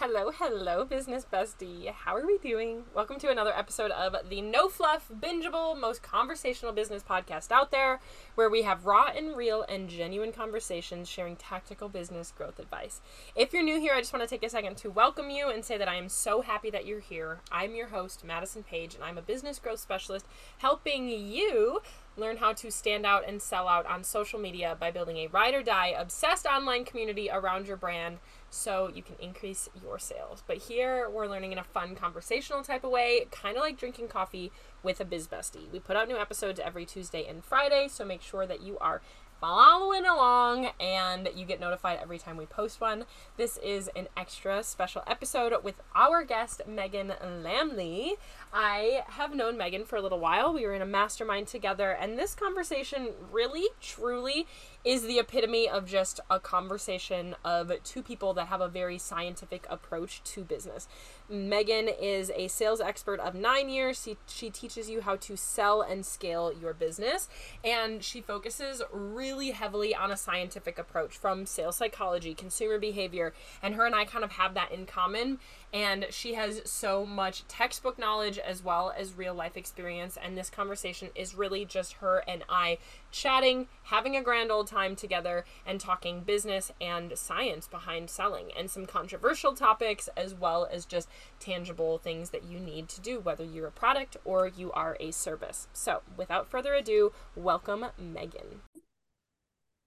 Hello, hello, business bestie. How are we doing? Welcome to another episode of the No Fluff, bingeable, most conversational business podcast out there, where we have raw and real and genuine conversations sharing tactical business growth advice. If you're new here, I just want to take a second to welcome you and say that I am so happy that you're here. I'm your host, Madison Page, and I'm a business growth specialist helping you learn how to stand out and sell out on social media by building a ride or die obsessed online community around your brand so you can increase your sales. But here we're learning in a fun conversational type of way, kind of like drinking coffee with a biz bestie. We put out new episodes every Tuesday and Friday, so make sure that you are following along and you get notified every time we post one. This is an extra special episode with our guest, Meghan Lamle. I have known Meghan for a little while. We were in a mastermind together, and this conversation really, truly is the epitome of just a conversation of two people that have a very scientific approach to business. Meghan is a sales expert of nine years. She, she teaches you how to sell and scale your business, and she focuses really heavily on a scientific approach from sales psychology, consumer behavior, and her and I kind of have that in common. And she has so much textbook knowledge as well as real life experience. And this conversation is really just her and I chatting, having a grand old time together and talking business and science behind selling and some controversial topics as well as just tangible things that you need to do whether you're a product or you are a service. So, without further ado, welcome Meghan.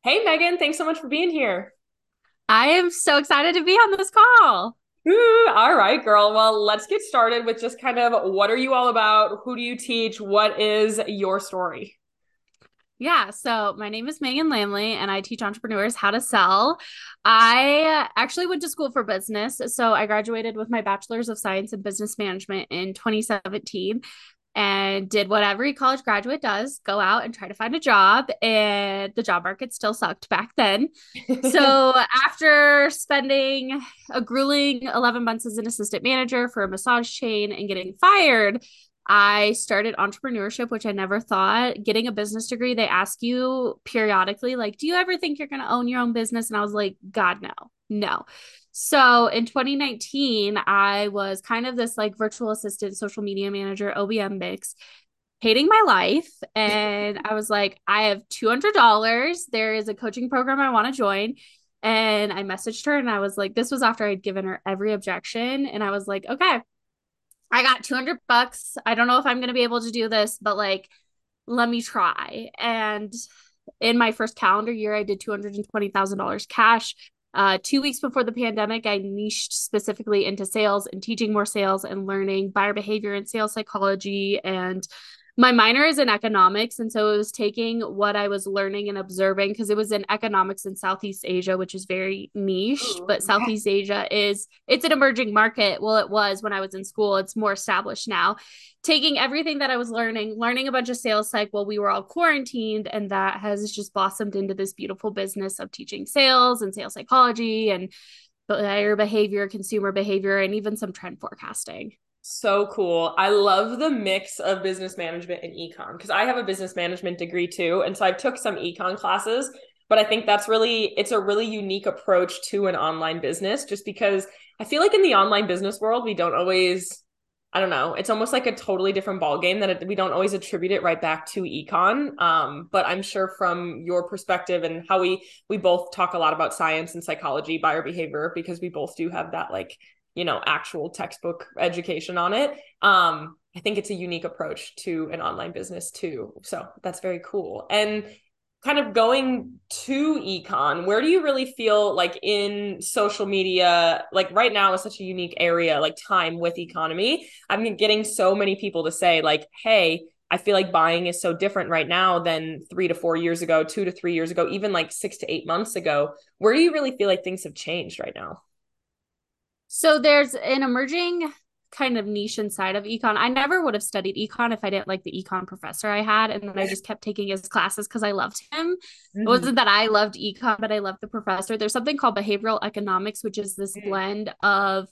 Hey Meghan, thanks so much for being here. I am so excited to be on this call. Ooh, all right, girl. Well, let's get started with just kind of what are you all about? Who do you teach? What is your story? Yeah, so my name is Meghan Lamle and I teach entrepreneurs how to sell. I actually went to school for business. So I graduated with my bachelor's of science in business management in 2017 and did what every college graduate does go out and try to find a job. And the job market still sucked back then. so, after spending a grueling 11 months as an assistant manager for a massage chain and getting fired, I started entrepreneurship, which I never thought. Getting a business degree, they ask you periodically, like, do you ever think you're going to own your own business? And I was like, God, no, no. So in 2019, I was kind of this like virtual assistant, social media manager, OBM mix, hating my life. And I was like, I have $200. There is a coaching program I want to join. And I messaged her and I was like, this was after I'd given her every objection. And I was like, okay, I got 200 bucks. I don't know if I'm going to be able to do this, but like, let me try. And in my first calendar year, I did $220,000 cash uh, two weeks before the pandemic, I niched specifically into sales and teaching more sales and learning buyer behavior and sales psychology and my minor is in economics and so it was taking what i was learning and observing because it was in economics in southeast asia which is very niche Ooh, but southeast yeah. asia is it's an emerging market. Well it was when i was in school. It's more established now. Taking everything that i was learning learning a bunch of sales psych while we were all quarantined and that has just blossomed into this beautiful business of teaching sales and sales psychology and buyer behavior consumer behavior and even some trend forecasting so cool. I love the mix of business management and econ because I have a business management degree too. And so I took some econ classes, but I think that's really it's a really unique approach to an online business just because I feel like in the online business world we don't always I don't know. It's almost like a totally different ball game that it, we don't always attribute it right back to econ. Um, but I'm sure from your perspective and how we we both talk a lot about science and psychology, buyer behavior, because we both do have that like you know actual textbook education on it. Um i think it's a unique approach to an online business too. So that's very cool. And kind of going to econ where do you really feel like in social media like right now is such a unique area like time with economy. I'm getting so many people to say like hey i feel like buying is so different right now than three to four years ago two to three years ago even like six to eight months ago. Where do you really feel like things have changed right now so there's an emerging kind of niche inside of econ. I never would have studied econ if I didn't like the econ professor I had. And then I just kept taking his classes because I loved him. Mm-hmm. It wasn't that I loved econ, but I loved the professor. There's something called behavioral economics, which is this mm-hmm. blend of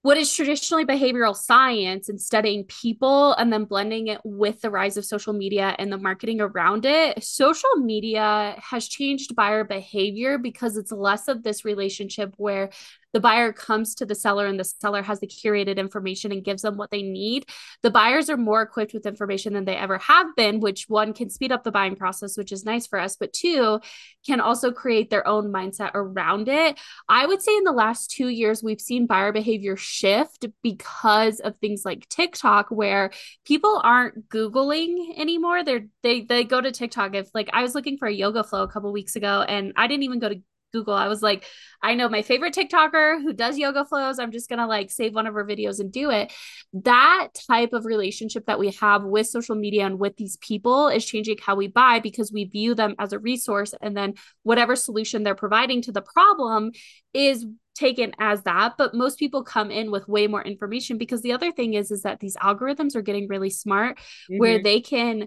what is traditionally behavioral science and studying people and then blending it with the rise of social media and the marketing around it. Social media has changed buyer behavior because it's less of this relationship where the buyer comes to the seller and the seller has the curated information and gives them what they need, the buyers are more equipped with information than they ever have been, which one can speed up the buying process, which is nice for us, but two can also create their own mindset around it. I would say in the last two years, we've seen buyer behavior shift because of things like TikTok, where people aren't Googling anymore. They're they they go to TikTok. If like I was looking for a yoga flow a couple weeks ago and I didn't even go to Google. I was like, I know my favorite TikToker who does yoga flows. I'm just going to like save one of her videos and do it. That type of relationship that we have with social media and with these people is changing how we buy because we view them as a resource. And then whatever solution they're providing to the problem is taken as that but most people come in with way more information because the other thing is is that these algorithms are getting really smart mm-hmm. where they can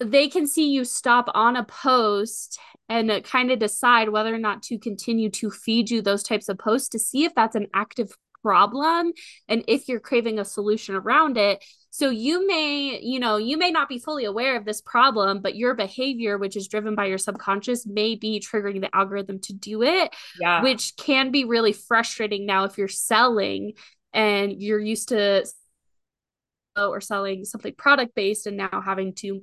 they can see you stop on a post and kind of decide whether or not to continue to feed you those types of posts to see if that's an active problem and if you're craving a solution around it so you may you know you may not be fully aware of this problem but your behavior which is driven by your subconscious may be triggering the algorithm to do it yeah. which can be really frustrating now if you're selling and you're used to or selling something product based and now having to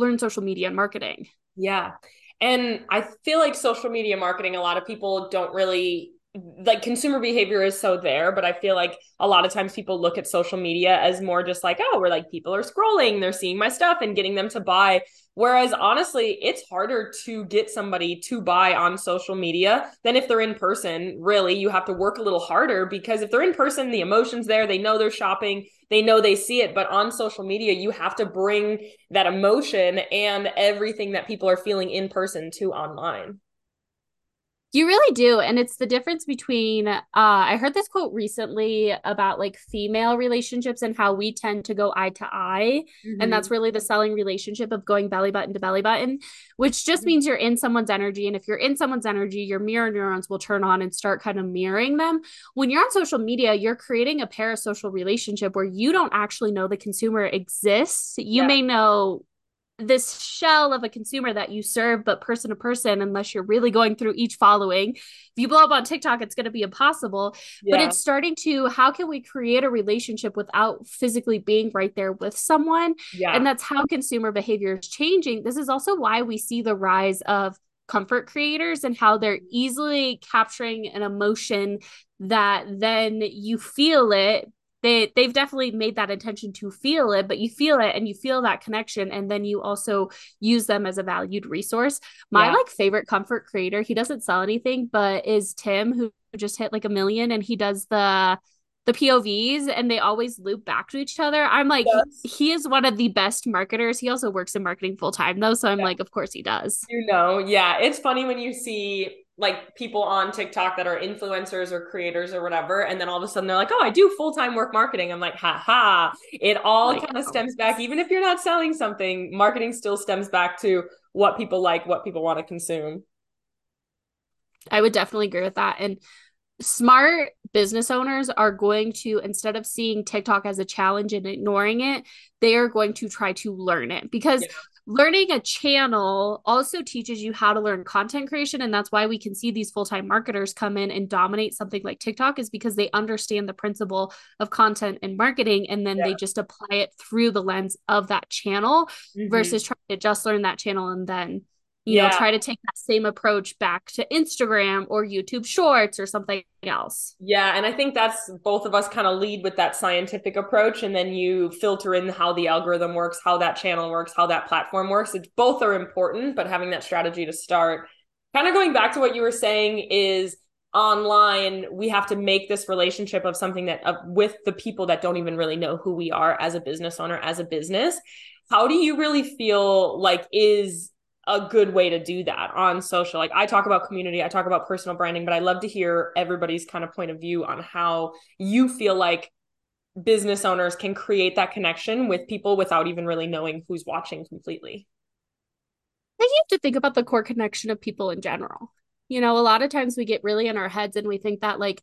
learn social media and marketing. Yeah. And I feel like social media marketing, a lot of people don't really like consumer behavior is so there, but I feel like a lot of times people look at social media as more just like, oh, we're like people are scrolling, they're seeing my stuff and getting them to buy. Whereas honestly, it's harder to get somebody to buy on social media than if they're in person. Really, you have to work a little harder because if they're in person, the emotions there, they know they're shopping, they know they see it but on social media you have to bring that emotion and everything that people are feeling in person to online you really do. And it's the difference between uh I heard this quote recently about like female relationships and how we tend to go eye to eye. Mm-hmm. And that's really the selling relationship of going belly button to belly button, which just mm-hmm. means you're in someone's energy. And if you're in someone's energy, your mirror neurons will turn on and start kind of mirroring them. When you're on social media, you're creating a parasocial relationship where you don't actually know the consumer exists. You yeah. may know this shell of a consumer that you serve, but person to person, unless you're really going through each following. If you blow up on TikTok, it's going to be impossible. Yeah. But it's starting to how can we create a relationship without physically being right there with someone? Yeah. And that's how consumer behavior is changing. This is also why we see the rise of comfort creators and how they're easily capturing an emotion that then you feel it they they've definitely made that intention to feel it but you feel it and you feel that connection and then you also use them as a valued resource my yeah. like favorite comfort creator he doesn't sell anything but is tim who just hit like a million and he does the the povs and they always loop back to each other i'm like yes. he is one of the best marketers he also works in marketing full time though so i'm yeah. like of course he does you know yeah it's funny when you see like people on TikTok that are influencers or creators or whatever. And then all of a sudden they're like, oh, I do full time work marketing. I'm like, ha ha. It all kind of stems back, even if you're not selling something, marketing still stems back to what people like, what people want to consume. I would definitely agree with that. And smart business owners are going to instead of seeing TikTok as a challenge and ignoring it, they are going to try to learn it because yeah learning a channel also teaches you how to learn content creation and that's why we can see these full-time marketers come in and dominate something like TikTok is because they understand the principle of content and marketing and then yeah. they just apply it through the lens of that channel mm-hmm. versus trying to just learn that channel and then you yeah. know try to take that same approach back to instagram or youtube shorts or something else. Yeah and i think that's both of us kind of lead with that scientific approach and then you filter in how the algorithm works how that channel works how that platform works. It's both are important but having that strategy to start kind of going back to what you were saying is online we have to make this relationship of something that uh, with the people that don't even really know who we are as a business owner as a business. How do you really feel like is a good way to do that on social. Like I talk about community, I talk about personal branding, but I love to hear everybody's kind of point of view on how you feel like business owners can create that connection with people without even really knowing who's watching completely. I think you have to think about the core connection of people in general. You know, a lot of times we get really in our heads and we think that like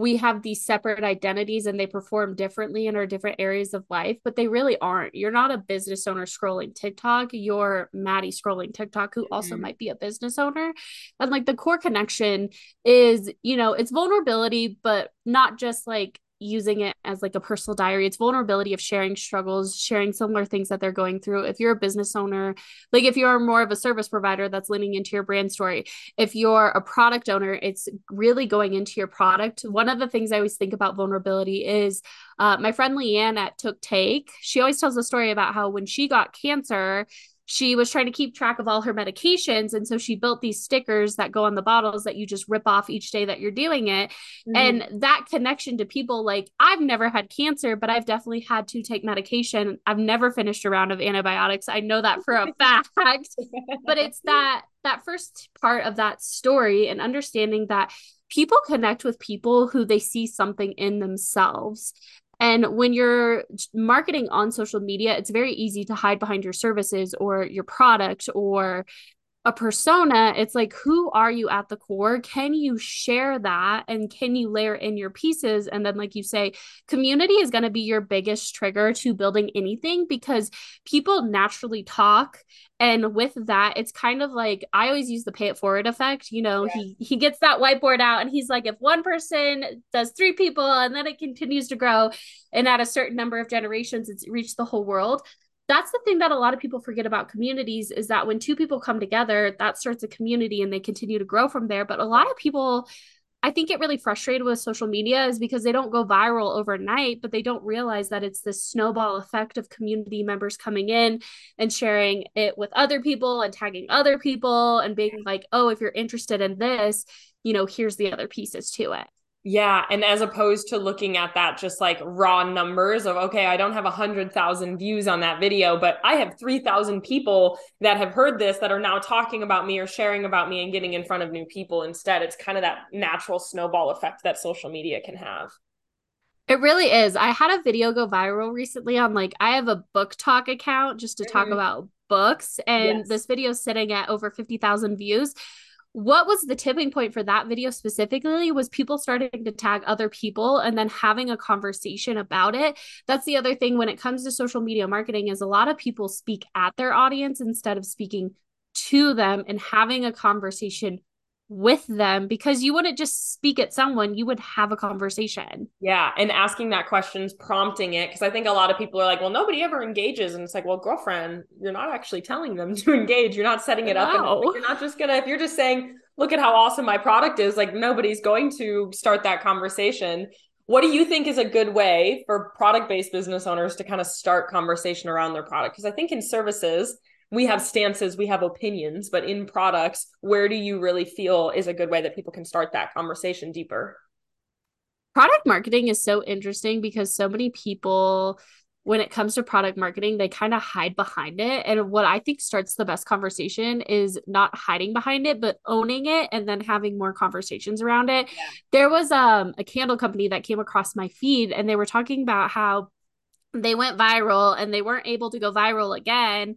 we have these separate identities and they perform differently in our different areas of life, but they really aren't. You're not a business owner scrolling TikTok. You're Maddie scrolling TikTok, who mm-hmm. also might be a business owner. And like the core connection is, you know, it's vulnerability, but not just like using it as like a personal diary. It's vulnerability of sharing struggles sharing similar things that they're going through. If you're a business owner like if you're more of a service provider that's leaning into your brand story if you're a product owner it's really going into your product. One of the things i always think about vulnerability is uh, my friend leanne at took take she always tells a story about how when she got cancer she was trying to keep track of all her medications. And so she built these stickers that go on the bottles that you just rip off each day that you're doing it. Mm-hmm. and that connection to people like i've never had cancer but i've definitely had to take medication. I've never finished a round of antibiotics. I know that for a fact. But it's that that first part of that story and understanding that people connect with people who they see something in themselves and when you're marketing on social media, it's very easy to hide behind your services or your product or a persona, it's like, who are you at the core? Can you share that and can you layer in your pieces? And then, like you say, community is going to be your biggest trigger to building anything because people naturally talk. And with that, it's kind of like I always use the pay it forward effect. You know, he he gets that whiteboard out and he's like, if one person does three people and then it continues to grow, and at a certain number of generations, it's reached the whole world that's the thing that a lot of people forget about communities is that when two people come together that starts a community and they continue to grow from there but a lot of people I think get really frustrated with social media is because they don't go viral overnight, but they don't realize that it's this snowball effect of community members coming in and sharing it with other people and tagging other people and being like, oh, if you're interested in this, you know, here's the other pieces to it. Yeah. And as opposed to looking at that just like raw numbers of, okay, I don't have a hundred thousand views on that video, but I have 3,000 people that have heard this that are now talking about me or sharing about me and getting in front of new people instead. It's kind of that natural snowball effect that social media can have. It really is. I had a video go viral recently on like, I have a BookTok account just to mm-hmm. talk about books, and yes. this video is sitting at over 50,000 views what was the tipping point for that video specifically was people starting to tag other people and then having a conversation about it. That's the other thing. When it comes to social media marketing is a lot of people speak at their audience instead of speaking to them and having a conversation with them because you wouldn't just speak at someone, you would have a conversation. Yeah. And asking that questions, prompting it. Cause I think a lot of people are like, well, nobody ever engages. And it's like, well, girlfriend, you're not actually telling them to engage. You're not setting it no. up. And you're not just gonna, if you're just saying, look at how awesome my product is, like nobody's going to start that conversation. What do you think is a good way for product based business owners to kind of start conversation around their product? Because I think in services, we have stances, we have opinions, but in products, where do you really feel is a good way that people can start that conversation deeper? Product marketing is so interesting because so many people when it comes to product marketing, they kind of hide behind it. And what I think starts the best conversation is not hiding behind it, but owning it and then having more conversations around it. Yeah. There was um, a candle company that came across my feed and they were talking about how they went viral and they weren't able to go viral again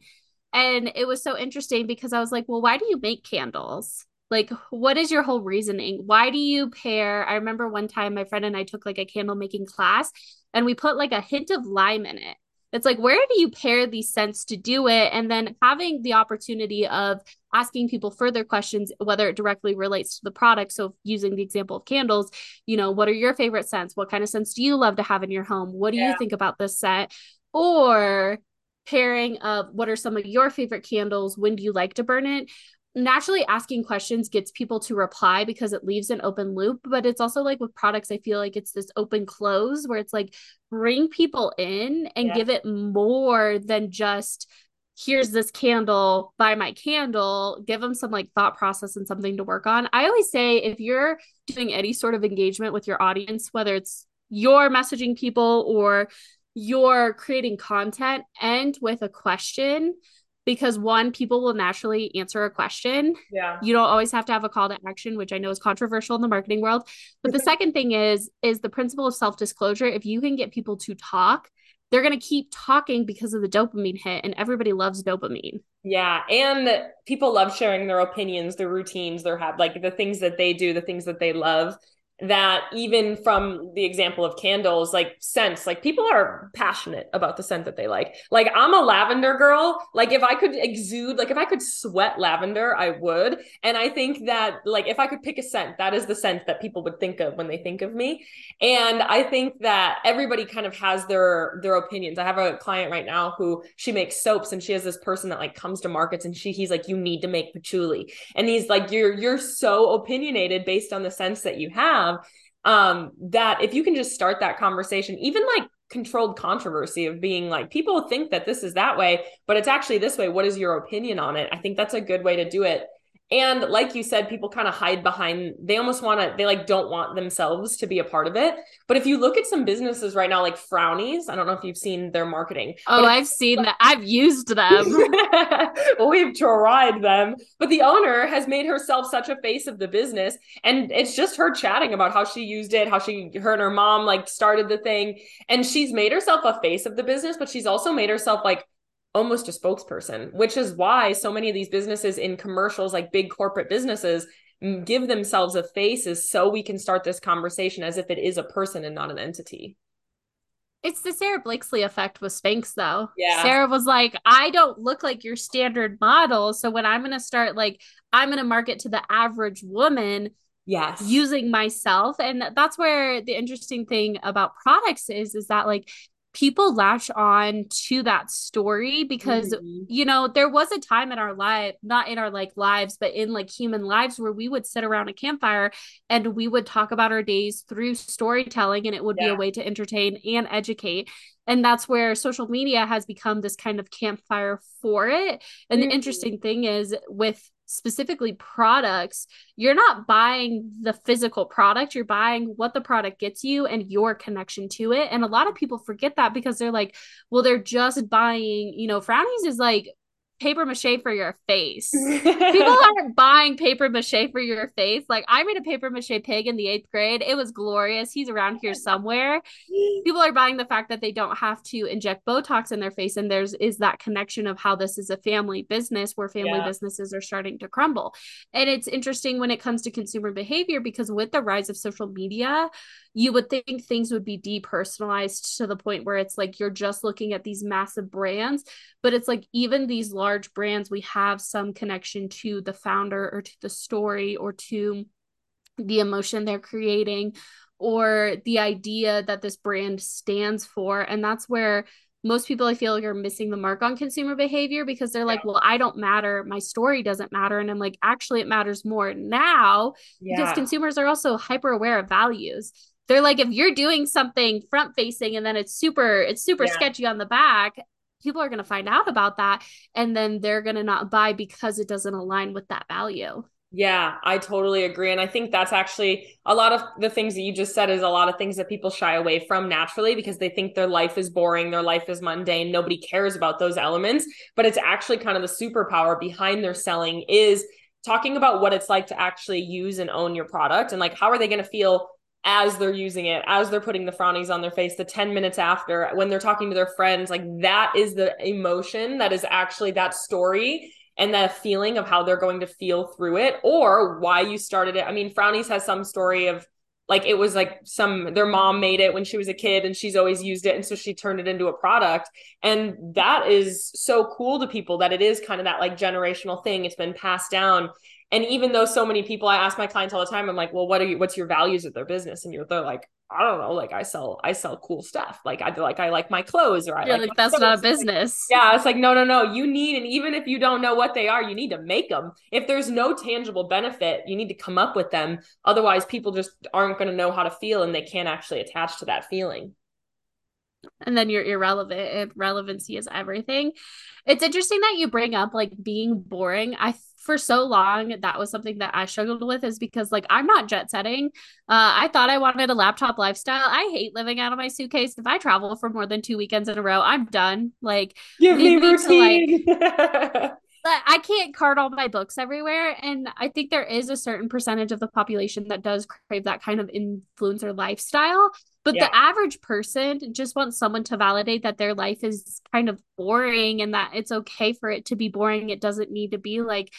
and it was so interesting because I was like, well, why do you make candles? Like, what is your whole reasoning? Why do you pair? I remember one time my friend and I took like a candle making class and we put like a hint of lime in it. It's like, where do you pair these scents to do it? And then having the opportunity of asking people further questions, whether it directly relates to the product. So, using the example of candles, you know, what are your favorite scents? What kind of scents do you love to have in your home? What do yeah. you think about this set? Or pairing of what are some of your favorite candles? When do you like to burn it? Naturally asking questions gets people to reply because it leaves an open loop but it's also like with products i feel like it's this open close where it's like bring people in and yeah. give it more than just here's this candle buy my candle. Give them some like thought process and something to work on. I always say if you're doing any sort of engagement with your audience whether it's you're messaging people or you're creating content and with a question because one people will naturally answer a question. Yeah. You don't always have to have a call to action which i know is controversial in the marketing world. But the second thing is is the principle of self-disclosure. If you can get people to talk they're going to keep talking because of the dopamine hit and everybody loves dopamine. Yeah and people love sharing their opinions their routines their have like the things that they do the things that they love that even from the example of candles, like scents, like people are passionate about the scent that they like. Like I'm a lavender girl. Like if I could exude, like if I could sweat lavender, I would. And I think that like if I could pick a scent, that is the scent that people would think of when they think of me. And I think that everybody kind of has their their opinions. I have a client right now who she makes soaps and she has this person that like comes to markets and she he's like you need to make patchouli. And he's like you're you're so opinionated based on the scents that you have have um that if you can just start that conversation even like controlled controversy of being like people think that this is that way but it's actually this way. What is your opinion on it? I think that's a good way to do it and like you said, people kind of hide behind, they almost want to, they like don't want themselves to be a part of it. But if you look at some businesses right now, like Frownies, I don't know if you've seen their marketing. Oh, I've seen that. I've used them. well, we've tried them. But the owner has made herself such a face of the business. And it's just her chatting about how she used it, how she, her and her mom like started the thing. And she's made herself a face of the business, but she's also made herself like almost a spokesperson, which is why so many of these businesses in commercials, like big corporate businesses, give themselves a face is so we can start this conversation as if it is a person and not an entity. It's the Sara Blakely effect with Spanx, though. Yeah. Sara was like, I don't look like your standard model. So when I'm going to start, like, I'm going to market to the average woman. Yes. Using myself. And that's where the interesting thing about products is, is that, like, people latch on to that story because mm-hmm. you know there was a time in our life not in our like lives but in like human lives where we would sit around a campfire and we would talk about our days through storytelling and it would yeah. be a way to entertain and educate and that's where social media has become this kind of campfire for it and mm-hmm. the interesting thing is with specifically products, you're not buying the physical product, you're buying what the product gets you and your connection to it. And a lot of people forget that because they're like, well, they're just buying, you know, Frownies is like paper mache for your face. People aren't buying paper mache for your face. Like I made a paper mache pig in the eighth grade. It was glorious. He's around here somewhere. People are buying the fact that they don't have to inject Botox in their face. And there's is that connection of how this is a family business where family yeah. businesses are starting to crumble. And it's interesting when it comes to consumer behavior because with the rise of social media, you would think things would be depersonalized to the point where it's like you're just looking at these massive brands but it's like even these large brands we have some connection to the founder or to the story or to the emotion they're creating or the idea that this brand stands for and that's where most people I feel like are missing the mark on consumer behavior because they're like, well, I don't matter. My story doesn't matter. And I'm like, actually, it matters more now yeah. because consumers are also hyper aware of values they're like if you're doing something front facing and then it's super it's super yeah. sketchy on the back people are going to find out about that and then they're going to not buy because it doesn't align with that value yeah, I totally agree. And I think that's actually a lot of the things that you just said is a lot of things that people shy away from naturally because they think their life is boring, their life is mundane, nobody cares about those elements. But it's actually kind of the superpower behind their selling is talking about what it's like to actually use and own your product and like how are they going to feel as they're using it, as they're putting the frownies on their face, the 10 minutes after, when they're talking to their friends, like that is the emotion that is actually that story and that feeling of how they're going to feel through it or why you started it. I mean, Frownies has some story of like it was like some their mom made it when she was a kid and she's always used it and so she turned it into a product. And that is so cool to people that it is kind of that like generational thing. It's been passed down and even though so many people i ask my clients all the time i'm like well what are you what's your values of their business? And you're they're like i don't know like i sell i sell cool stuff. Like i like i like my clothes or i like, like that's not a business. yeah it's like no no no. You need and even if you don't know what they are you need to make them if there's no tangible benefit you need to come up with them. Otherwise people just aren't going to know how to feel and they can't actually attach to that feeling and then you're irrelevant and relevancy is everything. It's interesting that you bring up like being boring. I for so long that was something that i struggled with is because like i'm not jet setting. Uh, i thought i wanted a laptop lifestyle. I hate living out of my suitcase. If i travel for more than two weekends in a row i'm done. Like give me routine to, like, I can't cart all my books everywhere. And I think there is a certain percentage of the population that does crave that kind of influencer lifestyle. But yeah. the average person just wants someone to validate that their life is kind of boring and that it's okay for it to be boring. It doesn't need to be like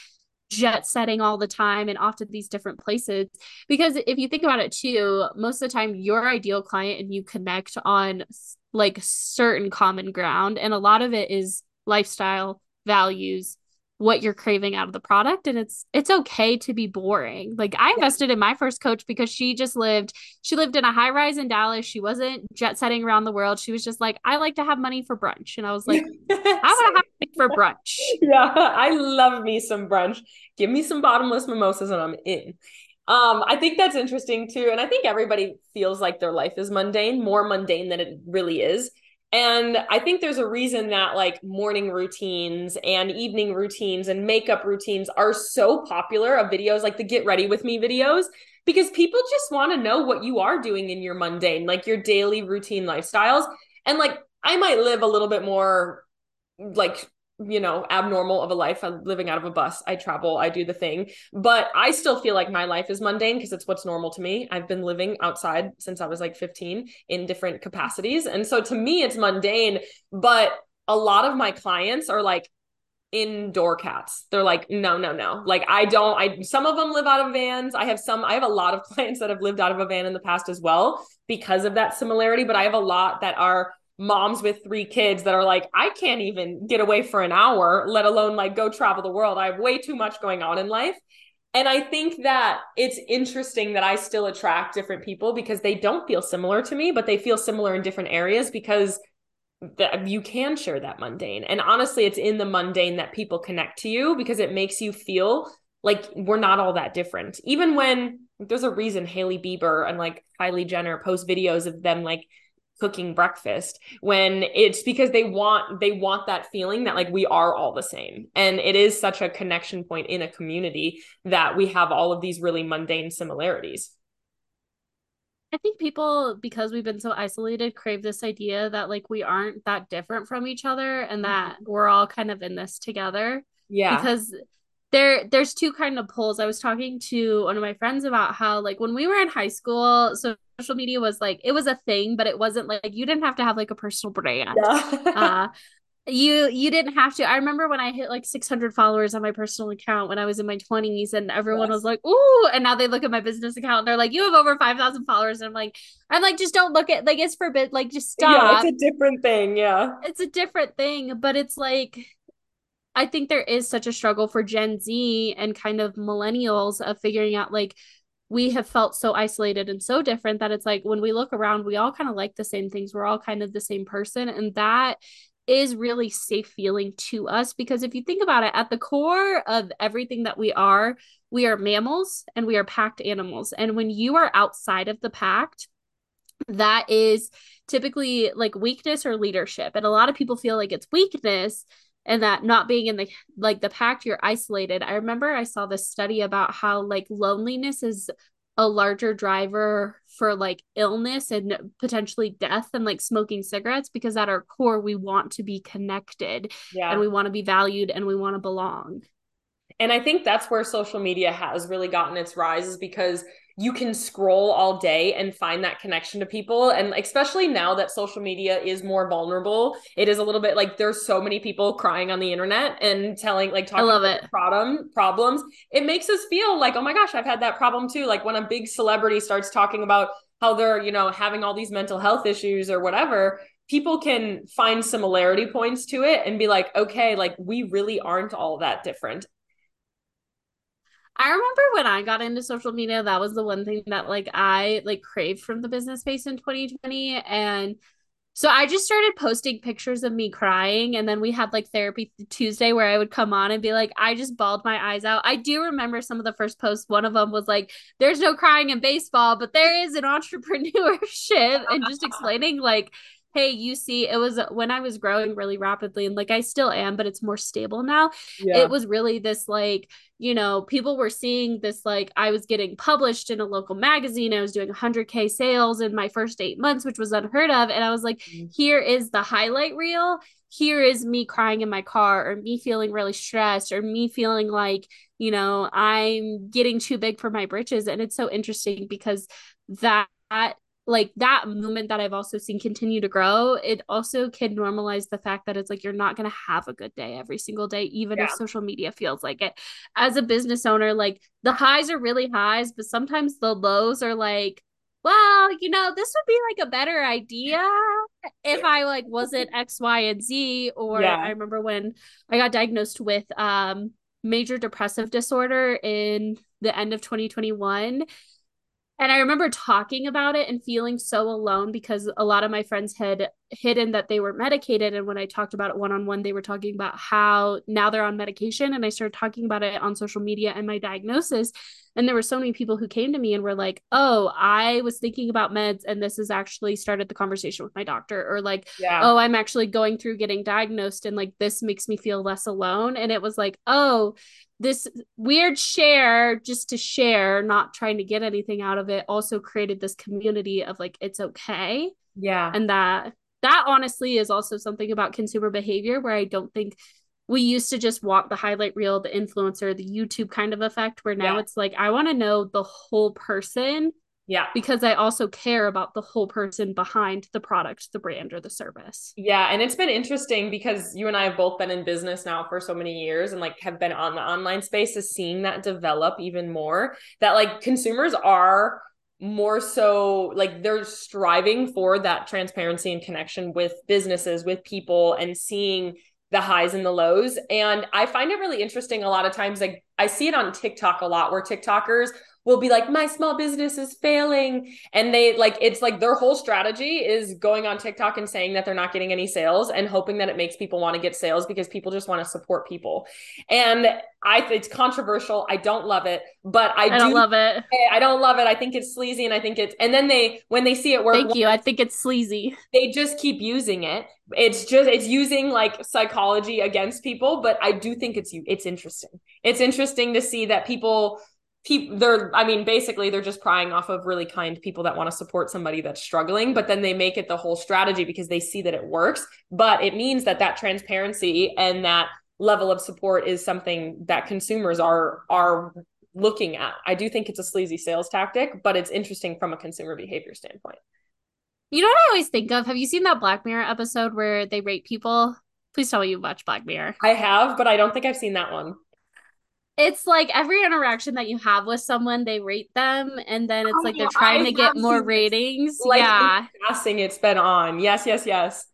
jet setting all the time and off to these different places. Because if you think about it too, most of the time your ideal client and you connect on like certain common ground. And a lot of it is lifestyle, values, what you're craving out of the product and it's it's okay to be boring. Like I invested in my first coach because she just lived she lived in a high rise in Dallas. She wasn't jet setting around the world. She was just like I like to have money for brunch and I was like I want to have money for brunch. Yeah, I love me some brunch. Give me some bottomless mimosas and I'm in. Um, I think that's interesting too. And I think everybody feels like their life is mundane, more mundane than it really is. And I think there's a reason that like morning routines and evening routines and makeup routines are so popular of videos like the get ready with me videos because people just want to know what you are doing in your mundane, like your daily routine lifestyles. And like I might live a little bit more like you know, abnormal of a life. I'm living out of a bus. I travel, I do the thing, but I still feel like my life is mundane because it's what's normal to me. I've been living outside since I was like 15 in different capacities. And so to me, it's mundane, but a lot of my clients are like, indoor cats. They're like, no, no, no. Like I don't, I some of them live out of vans. I have some, I have a lot of clients that have lived out of a van in the past as well because of that similarity, but I have a lot that are moms with three kids that are like, I can't even get away for an hour, let alone like go travel the world. I have way too much going on in life. And I think that it's interesting that I still attract different people because they don't feel similar to me, but they feel similar in different areas because that you can share that mundane. And honestly, it's in the mundane that people connect to you because it makes you feel like we're not all that different. Even when there's a reason Hailey Bieber and like Kylie Jenner post videos of them like cooking breakfast when it's because they want they want that feeling that like we are all the same and it is such a connection point in a community that we have all of these really mundane similarities I think people, because we've been so isolated, crave this idea that like we aren't that different from each other and that mm-hmm. we're all kind of in this together. Yeah. Because there there's two kind of poles. I was talking to one of my friends about how like when we were in high school, so social media was like it was a thing, but it wasn't like you didn't have to have like a personal brand. Yeah. uh, you you didn't have to. I remember when I hit like 600 followers on my personal account when I was in my 20s, and everyone yes. was like, "Ooh!" And now they look at my business account and they're like, "You have over 5,000 followers." And I'm like, I'm like, just don't look at like it's forbid. Like, just stop. Yeah, it's a different thing. Yeah, it's a different thing, but it's like I think there is such a struggle for Gen Z and kind of millennials of figuring out like we have felt so isolated and so different that it's like when we look around, we all kind of like the same things. We're all kind of the same person. And that is really safe feeling to us because if you think about it, at the core of everything that we are, we are mammals and we are packed animals. And when you are outside of the pact, that is typically like weakness or leadership. And a lot of people feel like it's weakness and that not being in the like the pact you're isolated i remember i saw this study about how like loneliness is a larger driver for like illness and potentially death and like smoking cigarettes because at our core we want to be connected yeah. and we want to be valued and we want to belong and i think that's where social media has really gotten its rise is because you can scroll all day and find that connection to people. And especially now that social media is more vulnerable it is a little bit like there's so many people crying on the internet and telling like talking I love it. problem problems. It makes us feel like oh my gosh I've had that problem too. Like when a big celebrity starts talking about how they're you know having all these mental health issues or whatever people can find similarity points to it and be like okay like we really aren't all that different I remember when I got into social media, that was the one thing that like I like craved from the business space in 2020. And so I just started posting pictures of me crying. And then we had like therapy Tuesday where I would come on and be like, I just bawled my eyes out. I do remember some of the first posts. One of them was like, there's no crying in baseball, but there is in entrepreneurship and just explaining like hey, you see, it was when I was growing really rapidly and like I still am, but it's more stable now. Yeah. It was really this like, you know, people were seeing this like I was getting published in a local magazine. I was doing 100K sales in my first eight months, which was unheard of. And I was like, mm-hmm. here is the highlight reel. Here is me crying in my car, or me feeling really stressed, or me feeling like, you know, I'm getting too big for my britches. And it's so interesting because that like that movement that I've also seen continue to grow, it also can normalize the fact that it's like you're not going to have a good day every single day, even yeah. if social media feels like it. As a business owner, like the highs are really highs, but sometimes the lows are like, well, you know, this would be like a better idea if I like wasn't X, Y, and Z. Or yeah. I remember when I got diagnosed with um major depressive disorder in the end of 2021 and I remember talking about it and feeling so alone because a lot of my friends had hidden that they were medicated. And when I talked about it one on one, they were talking about how now they're on medication. And I started talking about it on social media and my diagnosis. And there were so many people who came to me and were like, oh, I was thinking about meds and this has actually started the conversation with my doctor. Or like, yeah. oh, I'm actually going through getting diagnosed and like this makes me feel less alone. And it was like, oh, this weird share just to share, not trying to get anything out of it, also created this community of like, it's okay. Yeah. And that, that honestly is also something about consumer behavior where I don't think we used to just walk the highlight reel, the influencer, the YouTube kind of effect, where now yeah. it's like, I want to know the whole person yeah. Because I also care about the whole person behind the product, the brand, or the service. Yeah. And it's been interesting because you and I have both been in business now for so many years and like have been on the online space, is seeing that develop even more. That like consumers are more so like they're striving for that transparency and connection with businesses, with people, and seeing the highs and the lows. And I find it really interesting a lot of times. Like I see it on TikTok a lot where TikTokers will be like, my small business is failing. And they like, it's like their whole strategy is going on TikTok and saying that they're not getting any sales and hoping that it makes people want to get sales because people just want to support people. And I, it's controversial. I don't love it, but I, I do love it. I don't love it. I think it's sleazy and I think it's, and then they, when they see it work, thank you. I think it's sleazy. They just keep using it. It's just, it's using like psychology against people, but I do think it's, you it's interesting. It's interesting to see that people, people they're i mean basically they're just prying off of really kind people that want to support somebody that's struggling but then they make it the whole strategy because they see that it works. But it means that that transparency and that level of support is something that consumers are are looking at. I do think it's a sleazy sales tactic but it's interesting from a consumer behavior standpoint. You know what i always think of? Have you seen that black mirror episode where they rate people? Please tell me you watch black mirror. I have but i don't think i've seen that one it's like every interaction that you have with someone, they rate them, and then it's oh, like they're trying I to get more ratings. Like yeah, passing, it's been on. Yes, yes, yes.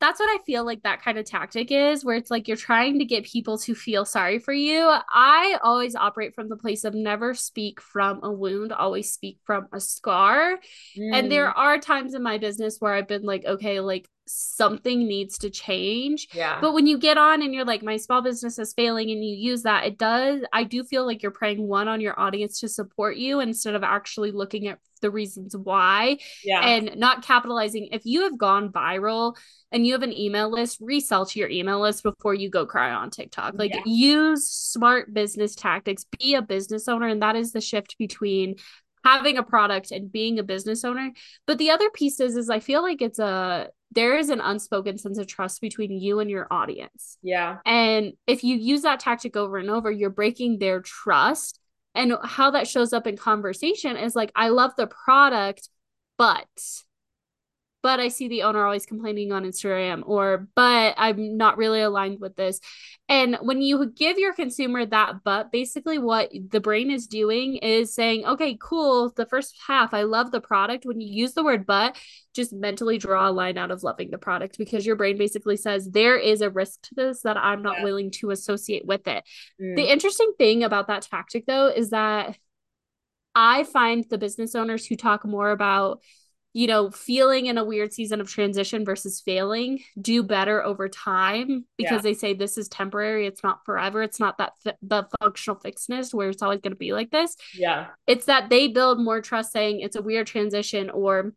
That's what I feel like that kind of tactic is, where it's like you're trying to get people to feel sorry for you. I always operate from the place of never speak from a wound, always speak from a scar. Mm. And there are times in my business where I've been like, okay, like something needs to change. Yeah. But when you get on and you're like, my small business is failing and you use that, it does, I do feel like you're preying one on your audience to support you instead of actually looking at the reasons why yeah. and not capitalizing. If you have gone viral and you have an email list, resell to your email list before you go cry on TikTok. Like yeah. use smart business tactics, be a business owner. And that is the shift between having a product and being a business owner. But the other piece is, is I feel like it's a there is an unspoken sense of trust between you and your audience. Yeah. And if you use that tactic over and over, you're breaking their trust. And how that shows up in conversation is like, I love the product, but but I see the owner always complaining on Instagram, or but I'm not really aligned with this. And when you give your consumer that but, basically what the brain is doing is saying, okay, cool, the first half, I love the product. When you use the word but, just mentally draw a line out of loving the product because your brain basically says there is a risk to this that I'm not yeah. willing to associate with it. Mm. The interesting thing about that tactic, though, is that I find the business owners who talk more about you know, feeling in a weird season of transition versus failing do better over time because yeah. they say this is temporary. It's not forever. It's not that fi- the functional fixedness where it's always going to be like this. Yeah. It's that they build more trust saying it's a weird transition or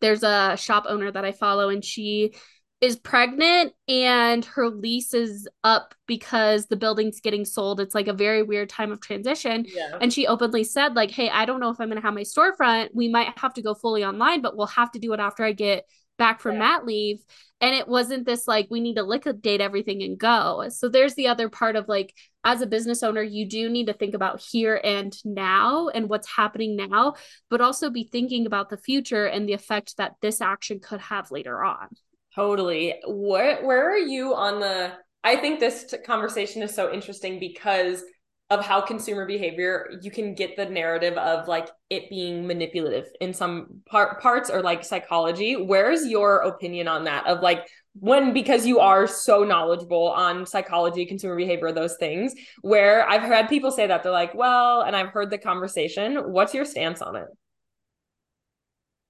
there's a shop owner that I follow and she is pregnant and her lease is up because the building's getting sold. It's like a very weird time of transition. Yeah. And she openly said, like, hey, I don't know if I'm gonna have my storefront. We might have to go fully online, but we'll have to do it after I get back from yeah. mat leave and it wasn't this like we need to liquidate everything and go so there's the other part of like as a business owner you do need to think about here and now and what's happening now but also be thinking about the future and the effect that this action could have later on totally. Where where are you on the i think this conversation is so interesting because of how consumer behavior you can get the narrative of like it being manipulative in some part parts or like psychology. Where's your opinion on that? Of like when because you are so knowledgeable on psychology consumer behavior those things where i've had people say that they're like well and i've heard the conversation. What's your stance on it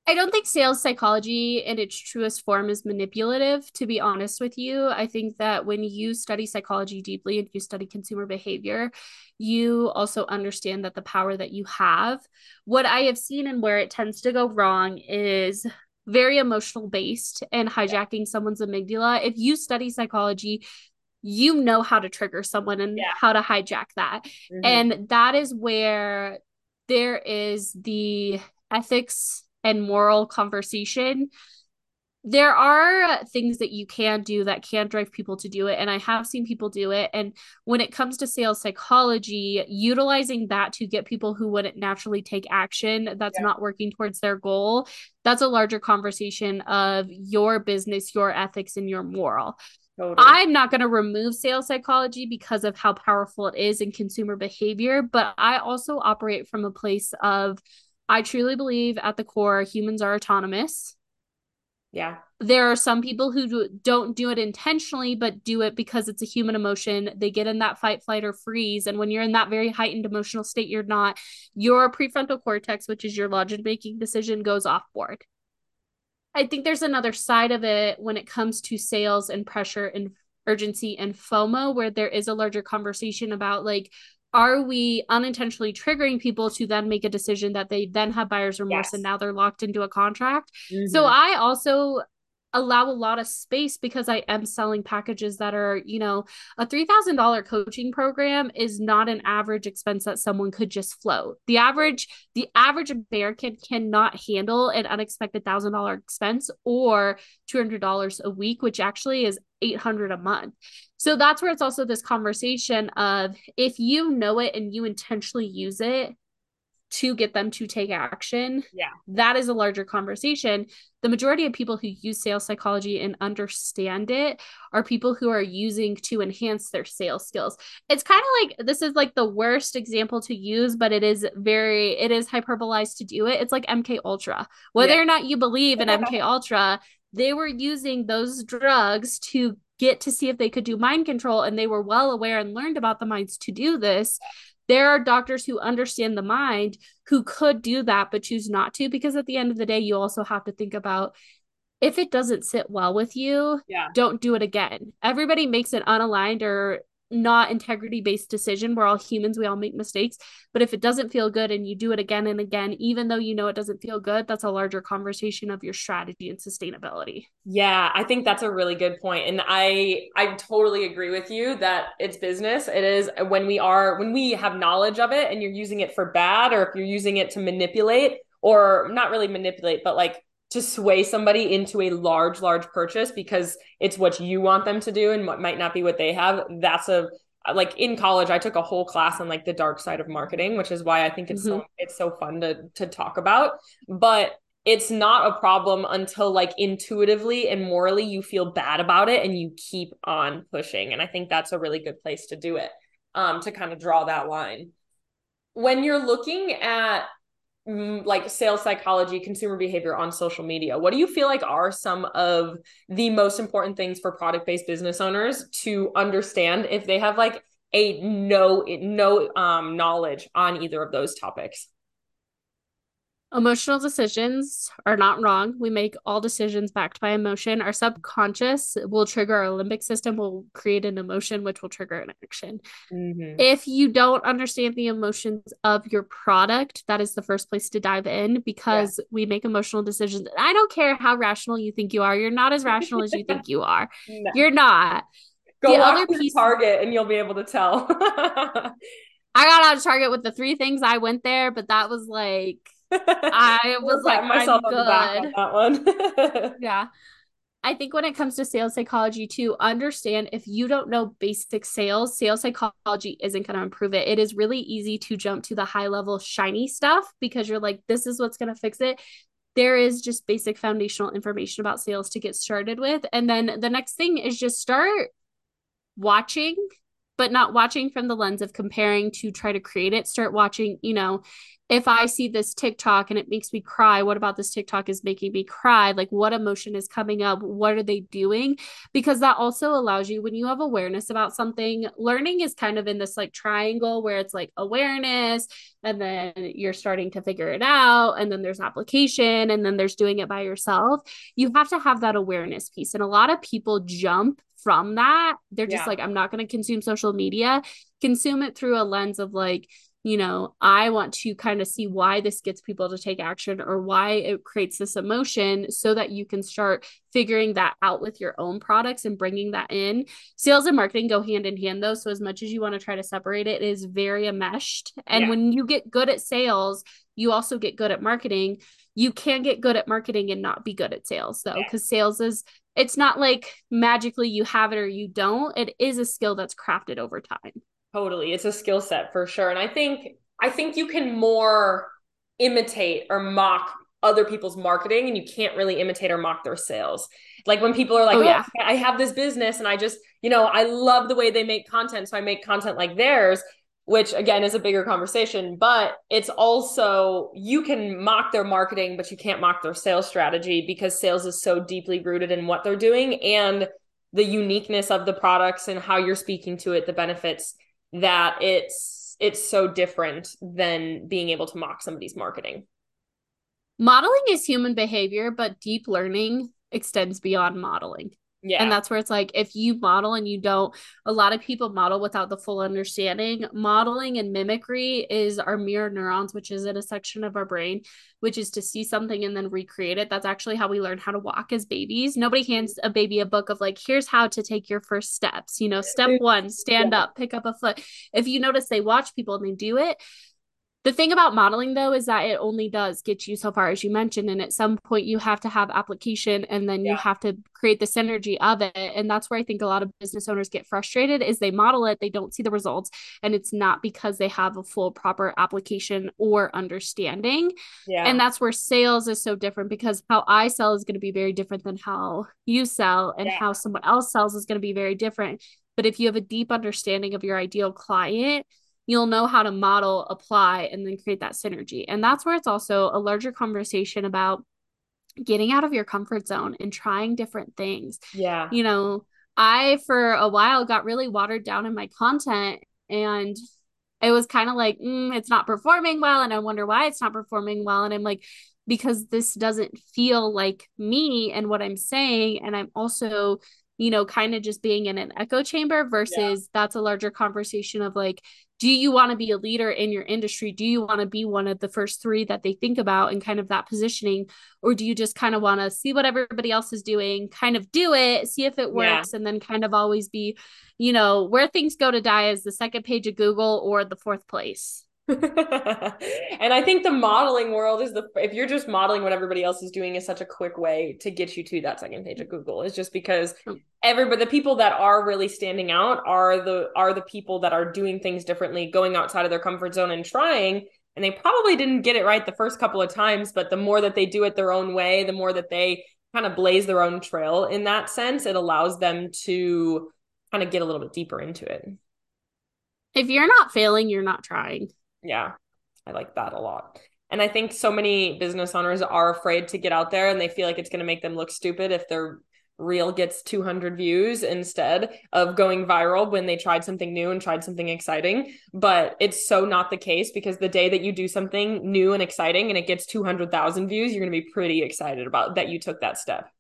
I don't think sales psychology in its truest form is manipulative, to be honest with you. I think that when you study psychology deeply and you study consumer behavior, you also understand that the power that you have. What I have seen and where it tends to go wrong is very emotional based and hijacking someone's amygdala. If you study psychology, you know how to trigger someone and yeah. how to hijack that. Mm-hmm. And that is where there is the ethics and moral conversation there are things that you can do that can drive people to do it and i have seen people do it and when it comes to sales psychology utilizing that to get people who wouldn't naturally take action that's yeah. not working towards their goal that's a larger conversation of your business your ethics and your moral Totally. I'm not going to remove sales psychology because of how powerful it is in consumer behavior, but I also operate from a place of I truly believe at the core humans are autonomous. Yeah. There are some people who do, don't do it intentionally, but do it because it's a human emotion. They get in that fight, flight, or freeze. And when you're in that very heightened emotional state, you're not, your prefrontal cortex, which is your logic making decision, goes off board. I think there's another side of it when it comes to sales and pressure and urgency and FOMO, where there is a larger conversation about like, are we unintentionally triggering people to then make a decision that they then have buyer's remorse yes. and now they're locked into a contract? Mm-hmm. So I also allow a lot of space because I am selling packages that are, you know, a $3,000 coaching program is not an average expense that someone could just float. The average the average American cannot handle an unexpected $1,000 expense or $200 a week, which actually is 800 a month. So that's where it's also this conversation of if you know it and you intentionally use it, to get them to take action. Yeah. That is a larger conversation. The majority of people who use sales psychology and understand it are people who are using to enhance their sales skills. It's kind of like this is like the worst example to use, but it is very it is hyperbolized to do it. It's like MK Ultra. Whether yeah. or not you believe in MK Ultra, they were using those drugs to get to see if they could do mind control and they were well aware and learned about the minds to do this there are doctors who understand the mind who could do that but choose not to because at the end of the day you also have to think about if it doesn't sit well with you yeah. don't do it again everybody makes an unaligned or not integrity based decision. We're all humans, we all make mistakes. But if it doesn't feel good and you do it again and again, even though you know it doesn't feel good, that's a larger conversation of your strategy and sustainability. Yeah, I think that's a really good point. And I I totally agree with you that it's business. It is when we are when we have knowledge of it and you're using it for bad or if you're using it to manipulate or not really manipulate, but like to sway somebody into a large large purchase because it's what you want them to do and what might not be what they have. That's a like in college i took a whole class on like the dark side of marketing which is why i think it's mm-hmm. so it's so fun to to talk about. But it's not a problem until like intuitively and morally you feel bad about it and you keep on pushing. And i think that's a really good place to do it um to kind of draw that line. When you're looking at like sales psychology, consumer behavior on social media. What do you feel like are some of the most important things for product based business owners to understand if they have like a no no um knowledge on either of those topics? Emotional decisions are not wrong. We make all decisions backed by emotion. Our subconscious will trigger our limbic system, will create an emotion, which will trigger an action. Mm-hmm. If you don't understand the emotions of your product, that is the first place to dive in because yeah. we make emotional decisions. I don't care how rational you think you are, you're not as rational as you think you are. No. You're not. Go the other piece Target and you'll be able to tell. I got out of Target with the three things I went there, but that was like I was like, myself I'm good. that one. yeah. I think when it comes to sales psychology, to understand if you don't know basic sales, sales psychology isn't going to improve it. It is really easy to jump to the high level, shiny stuff because you're like, this is what's going to fix it. There is just basic foundational information about sales to get started with. And then the next thing is just start watching but not watching from the lens of comparing to try to create it. Start watching, you know, if I see this TikTok and it makes me cry, what about this TikTok is making me cry? Like, what emotion is coming up? What are they doing? Because that also allows you, when you have awareness about something, learning is kind of in this like triangle where it's like awareness, and then you're starting to figure it out, and then there's application, and then there's doing it by yourself. You have to have that awareness piece. And a lot of people jump from that. They're just yeah. like, I'm not going to consume social media, consume it through a lens of like, you know, I want to kind of see why this gets people to take action or why it creates this emotion so that you can start figuring that out with your own products and bringing that in. Sales and marketing go hand in hand though. So, as much as you want to try to separate it, it is very enmeshed. And yeah. when you get good at sales, you also get good at marketing. You can get good at marketing and not be good at sales though, because yeah. sales is it's not like magically you have it or you don't. It is a skill that's crafted over time. Totally. It's a skill set for sure. And I think I think you can more imitate or mock other people's marketing and you can't really imitate or mock their sales. Like when people are like, oh, oh yeah. Oh, I have this business and I just, you know, I love the way they make content. So I make content like theirs, which again is a bigger conversation. But it's also, you can mock their marketing, but you can't mock their sales strategy because sales is so deeply rooted in what they're doing and the uniqueness of the products and how you're speaking to it, the benefits that it's it's so different than being able to mock somebody's marketing. Modeling is human behavior, but deep learning extends beyond modeling. Yeah. And that's where it's like if you model and you don't, a lot of people model without the full understanding. Modeling and mimicry is our mirror neurons, which is in a section of our brain, which is to see something and then recreate it. That's actually how we learn how to walk as babies. Nobody hands a baby a book of like, here's how to take your first steps. You know, step one, stand yeah. up, pick up a foot. If you notice they watch people and they do it, the thing about modeling though is that it only does get you so far as you mentioned and at some point you have to have application and then yeah. you have to create the synergy of it and that's where i think a lot of business owners get frustrated is they model it they don't see the results and it's not because they have a full proper application or understanding yeah. and that's where sales is so different because how i sell is going to be very different than how you sell and yeah. how someone else sells is going to be very different but if you have a deep understanding of your ideal client you'll know how to model, apply, and then create that synergy. And that's where it's also a larger conversation about getting out of your comfort zone and trying different things. Yeah. You know, I, for a while, got really watered down in my content and it was kind of like, mm, it's not performing well. And I wonder why it's not performing well. And I'm like, because this doesn't feel like me and what I'm saying. And I'm also, you know, kind of just being in an echo chamber versus yeah. that's a larger conversation of like, do you want to be a leader in your industry? Do you want to be one of the first three that they think about and kind of that positioning? Or do you just kind of want to see what everybody else is doing, kind of do it, see if it works, yeah. and then kind of always be, you know, where things go to die is the second page of Google or the fourth place? and I think the modeling world is the if you're just modeling what everybody else is doing is such a quick way to get you to that second page of Google. Is just because hmm. everybody the people that are really standing out are the are the people that are doing things differently, going outside of their comfort zone and trying. And they probably didn't get it right the first couple of times, but the more that they do it their own way, the more that they kind of blaze their own trail in that sense, it allows them to kind of get a little bit deeper into it. If you're not failing, you're not trying. Yeah, I like that a lot. And I think so many business owners are afraid to get out there and they feel like it's going to make them look stupid if their reel gets 200 views instead of going viral when they tried something new and tried something exciting. But it's so not the case because the day that you do something new and exciting and it gets 200,000 views, you're going to be pretty excited about that you took that step.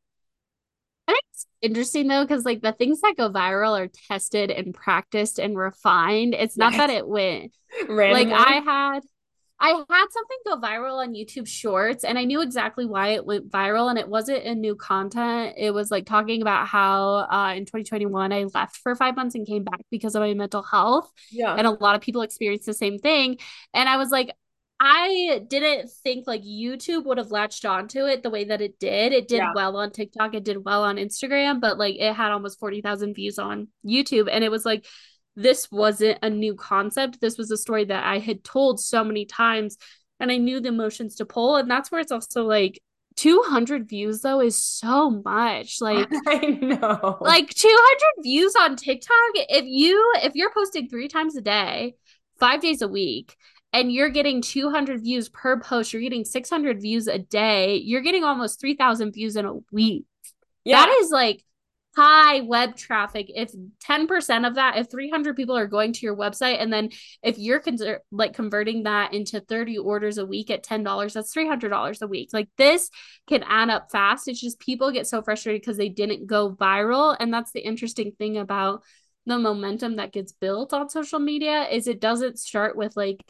I think it's interesting though, because like the things that go viral are tested and practiced and refined. It's not that it went Randomly. like I had I had something go viral on YouTube Shorts and I knew exactly why it went viral and it wasn't a new content. It was like talking about how uh, in 2021 I left for 5 months and came back because of my mental health. Yeah. And a lot of people experienced the same thing and I was like I didn't think like YouTube would have latched onto it the way that it did. It did yeah. well on TikTok, it did well on Instagram, but like it had almost 40,000 views on YouTube. And it was like, this wasn't a new concept. This was a story that I had told so many times and I knew the emotions to pull. And that's where it's also like 200 views though is so much like i know like 200 views on tiktok if you if you're posting three times a day five days a week and you're getting 200 views per post you're getting 600 views a day you're getting almost 3000 views in a week. Yeah. that is like high web traffic. If 10% of that if 300 people are going to your website and then if you're con- like converting that into 30 orders a week at $10 that's $300 a week. Like this can add up fast. It's just people get so frustrated because they didn't go viral and that's the interesting thing about the momentum that gets built on social media is it doesn't start with like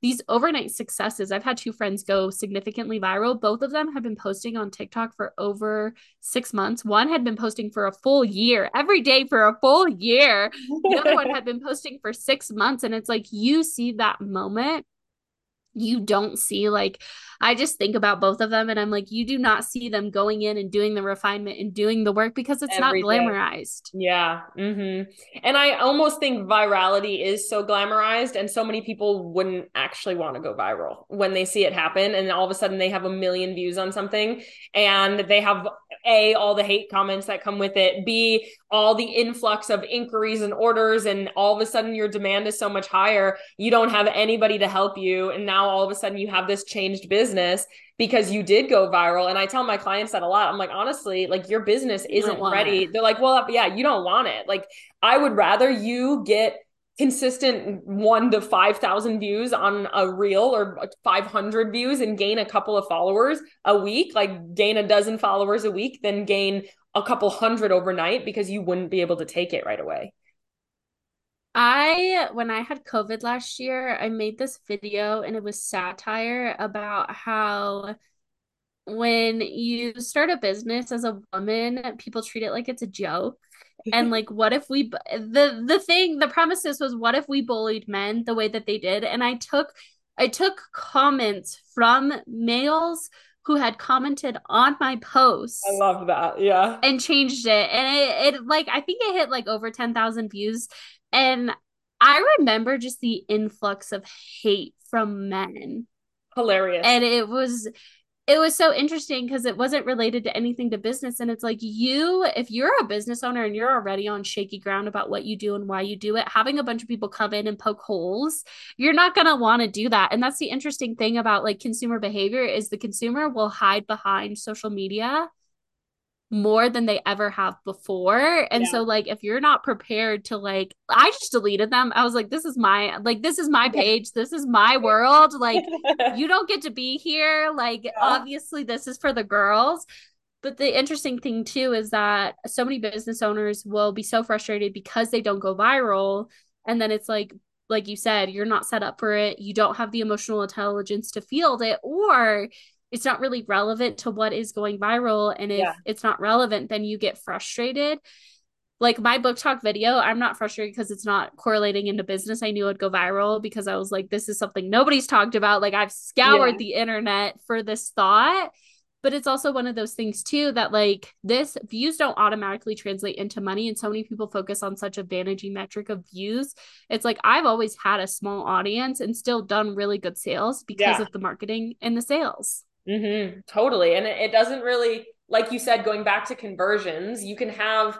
these overnight successes. I've had two friends go significantly viral. Both of them have been posting on TikTok for over six months. One had been posting for a full year, every day for a full year. The other one had been posting for six months. And it's like you see that moment you don't see like I just think about both of them and I'm like you do not see them going in and doing the refinement and doing the work because it's Every not glamorized. Yeah. Mm-hmm. And I almost think virality is so glamorized and so many people wouldn't actually want to go viral when they see it happen and all of a sudden they have a million views on something and they have a all the hate comments that come with it b all the influx of inquiries and orders and all of a sudden your demand is so much higher you don't have anybody to help you. And now all of a sudden you have this changed business because you did go viral. And i tell my clients that a lot. I'm like honestly like your business isn't ready. it. they're like well yeah you don't want it. Like i would rather you get consistent one to 5,000 views on a reel or 500 views and gain a couple of followers a week, like gain a dozen followers a week, then gain a couple hundred overnight because you wouldn't be able to take it right away. I, when I had COVID last year, I made this video and it was satire about how when you start a business as a woman, people treat it like it's a joke and like what if we the the thing the premises was what if we bullied men the way that they did and i took i took comments from males who had commented on my post i love that yeah. and changed it. And it, it like i think it hit like over 10,000 views. And i remember just the influx of hate from men. Hilarious. And it was it was so interesting because it wasn't related to anything to business and it's like you if you're a business owner and you're already on shaky ground about what you do and why you do it having a bunch of people come in and poke holes you're not going to want to do that and that's the interesting thing about like consumer behavior is the consumer will hide behind social media more than they ever have before. And yeah. so like if you're not prepared to like I just deleted them. I was like this is my like this is my page. This is my world. Like you don't get to be here. Like yeah. obviously this is for the girls. But the interesting thing too is that so many business owners will be so frustrated because they don't go viral and then it's like like you said, you're not set up for it. You don't have the emotional intelligence to field it or it's not really relevant to what is going viral and if yeah. it's not relevant then you get frustrated like my BookTok video i'm not frustrated because it's not correlating into business i knew it'd go viral because i was like this is something nobody's talked about like i've scoured yeah. the internet for this thought but it's also one of those things too that like this views don't automatically translate into money and so many people focus on such a vanity metric of views it's like i've always had a small audience and still done really good sales because yeah. of the marketing and the sales Mm-hmm, totally. And it, doesn't really, like you said, going back to conversions, you can have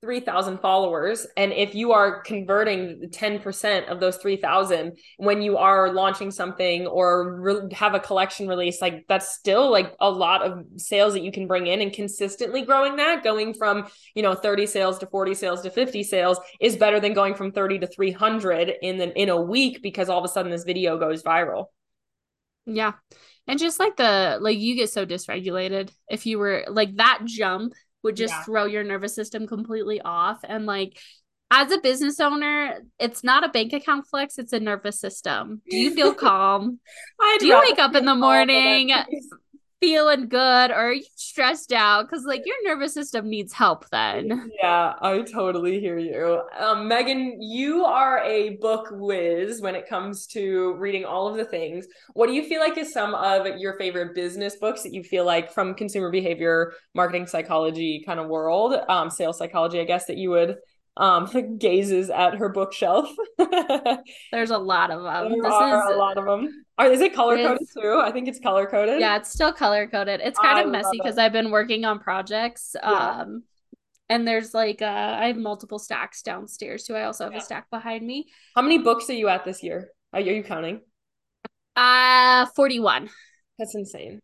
3,000 followers. And if you are converting 10% of those 3,000 when you are launching something or re- have a collection release, like that's still like a lot of sales that you can bring in and consistently growing that, going from, you know, 30 sales to 40 sales to 50 sales is better than going from 30 to 300 in the, in a week because all of a sudden this video goes viral. Yeah. And just like the like you get so dysregulated if you were like that jump would just yeah. throw your nervous system completely off and like as a business owner, it's not a bank account flex, it's a nervous system. Do you feel calm? Do you wake up in the morning feeling good or are you stressed out? Because like your nervous system needs help then. Yeah, I totally hear you. Um, Meghan, you are a book whiz when it comes to reading all of the things. What do you feel like is some of your favorite business books that you feel like from consumer behavior, marketing psychology kind of world, um, sales psychology, I guess, that you would um gazes at her bookshelf. There's a lot of them. There this are is a lot of them. Are, is it color coded too? I think it's color coded. Yeah, it's still color coded. It's kind I of messy because I've been working on projects. Yeah. Um and there's like uh I have multiple stacks downstairs too. I also have yeah. a stack behind me. How many books are you at this year? Are you, are you counting? Uh 41. That's insane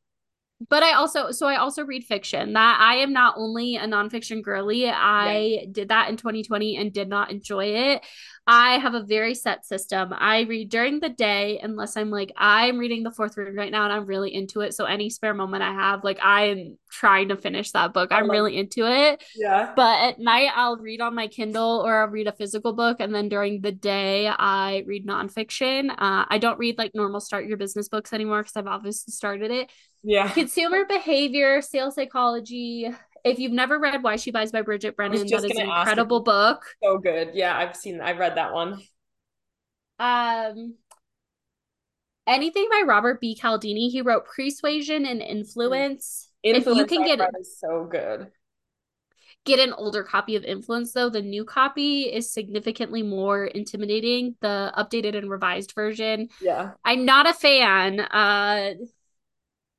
but I also so I also read fiction. That I am not only a nonfiction girly. I did that in 2020 and did not enjoy it. I have a very set system. I read during the day unless I'm like I'm reading the fourth read right now and I'm really into it. So any spare moment I have, like I'm trying to finish that book. I'm really into it. Yeah. But at night I'll read on my Kindle or I'll read a physical book, and then during the day I read nonfiction. Uh, I don't read like normal start your business books anymore because I've obviously started it yeah. Consumer behavior, sales psychology. If you've never read Why She Buys by Bridget Brennan, that is an incredible book. So good. Yeah, I've seen I've read that one. Um anything by Robert B. Cialdini. He wrote Pre-Suasion and Influence. Influence if you can get it is so good. Get an older copy of Influence though. The new copy is significantly more intimidating. The updated and revised version. Yeah. I'm not a fan. Uh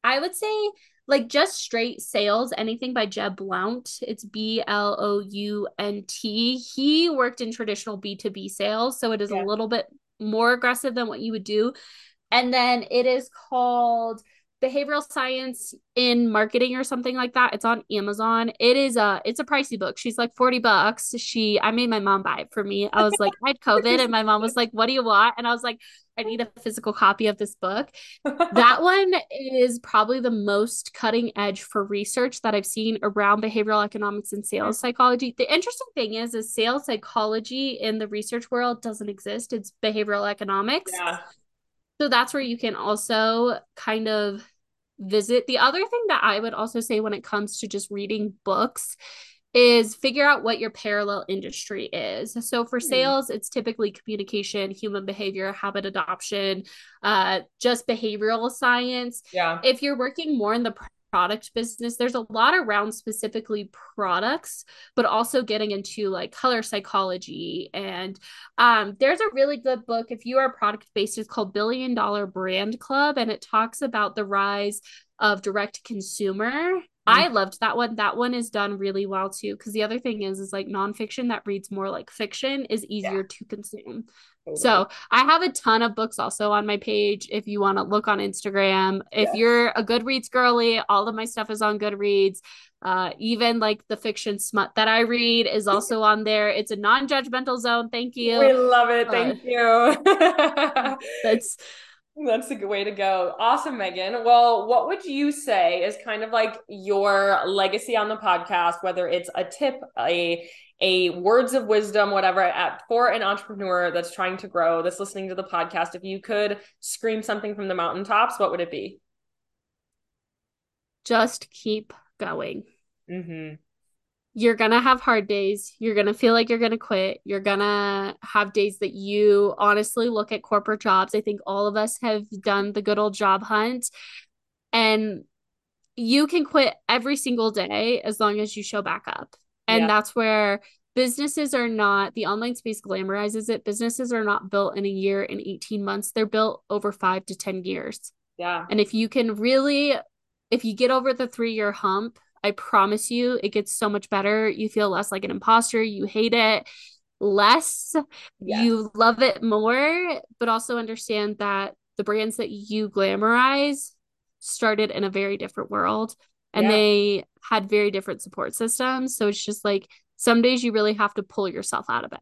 I would say like just straight sales, anything by Jeb Blount. It's B L O U N T. He worked in traditional B2B sales, so it is yeah. a little bit more aggressive than what you would do. And then it is called behavioral science in marketing or something like that. It's on Amazon. It is a it's a pricey book. She's like 40 bucks. She I made my mom buy it for me. I was like, I had COVID and my mom was like, What do you want? And I was like, I need a physical copy of this book. that one is probably the most cutting edge for research that I've seen around behavioral economics and sales psychology. The interesting thing is is sales psychology in the research world doesn't exist. It's behavioral economics. Yeah. So that's where you can also kind of visit. The other thing that I would also say when it comes to just reading books is figure out what your parallel industry is. So for hmm. sales, it's typically communication, human behavior, habit adoption, uh, just behavioral science. Yeah. If you're working more in the product business, there's a lot around specifically products, but also getting into like color psychology. And um, there's a really good book if you are product based, it's called Billion Dollar Brand Club, and it talks about the rise of direct consumer I mm. loved that one. That one is done really well too. Because the other thing is, is like nonfiction that reads more like fiction is easier yeah. to consume. Totally. So I have a ton of books also on my page. If you want to look on Instagram, if yes. you're a Goodreads girly, all of my stuff is on Goodreads. Uh, even like the fiction smut that I read is also on there. It's a non-judgmental zone. Thank you. We love it. Thank uh, you. that's that's a good way to go. Awesome, Meghan. Well, what would you say is kind of like your legacy on the podcast, whether it's a tip, a a words of wisdom, whatever, at for an entrepreneur that's trying to grow, that's listening to the podcast, if you could scream something from the mountaintops, what would it be? Just keep going. Mm-hmm you're going to have hard days. You're going to feel like you're going to quit. You're going to have days that you honestly look at corporate jobs. I think all of us have done the good old job hunt. And you can quit every single day as long as you show back up. And yeah. that's where businesses are not, the online space glamorizes it. Businesses are not built in a year, in 18 months. They're built over five to 10 years. Yeah. And if you can really, if you get over the three year hump, I promise you, it gets so much better. You feel less like an imposter. You hate it less. Yes. You love it more, but also understand that the brands that you glamorize started in a very different world and yeah. they had very different support systems. So it's just like some days you really have to pull yourself out of bed.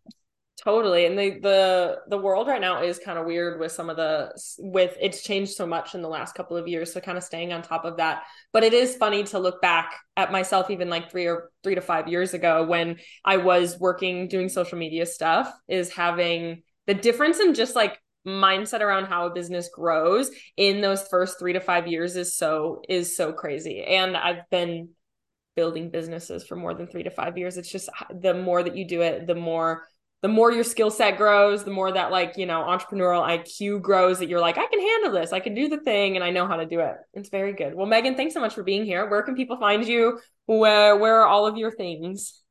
Totally. And the the the world right now is kind of weird with some of the with it's changed so much in the last couple of years. So kind of staying on top of that. But it is funny to look back at myself even like three or three to five years ago when I was working doing social media stuff, is having the difference in just like mindset around how a business grows in those first 3 to 5 years is so is so crazy. And I've been building businesses for more than 3 to 5 years. It's just the more that you do it, the more the more your skill set grows, the more that like, you know, entrepreneurial IQ grows that you're like, I can handle this. I can do the thing and I know how to do it. It's very good. Well, Meghan, thanks so much for being here. Where can people find you? Where where are all of your things?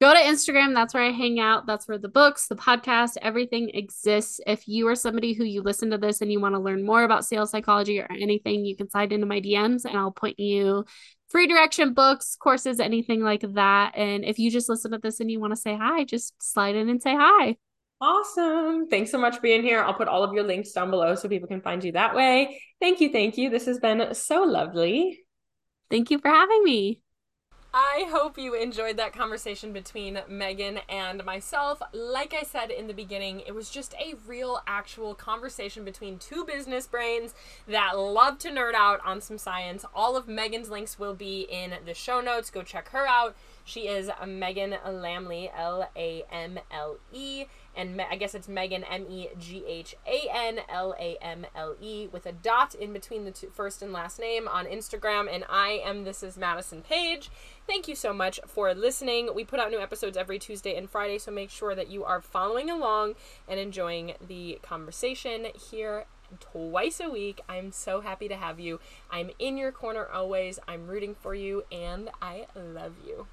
Go to Instagram. That's where I hang out. That's where the books, the podcast, everything exists. If you are somebody who you listen to this and you want to learn more about sales psychology or anything, you can slide into my DMs and I'll point you free direction books, courses, anything like that. And if you just listen to this and you want to say hi, just slide in and say hi. Awesome. Thanks so much for being here. I'll put all of your links down below so people can find you that way. Thank you. Thank you. This has been so lovely. Thank you for having me. I hope you enjoyed that conversation between Meghan and myself. Like I said in the beginning, it was just a real, actual conversation between two business brains that love to nerd out on some science. All of Meghan's links will be in the show notes. Go check her out. She is Meghan Lamle, L A M L E and I guess it's Meghan M E G H A N L A M L E with a dot in between the two, first and last name on Instagram. And I am this is Madison Page. Thank you so much for listening. We put out new episodes every Tuesday and Friday, so make sure that you are following along and enjoying the conversation here twice a week. I'm so happy to have you. I'm in your corner always. I'm rooting for you, and I love you.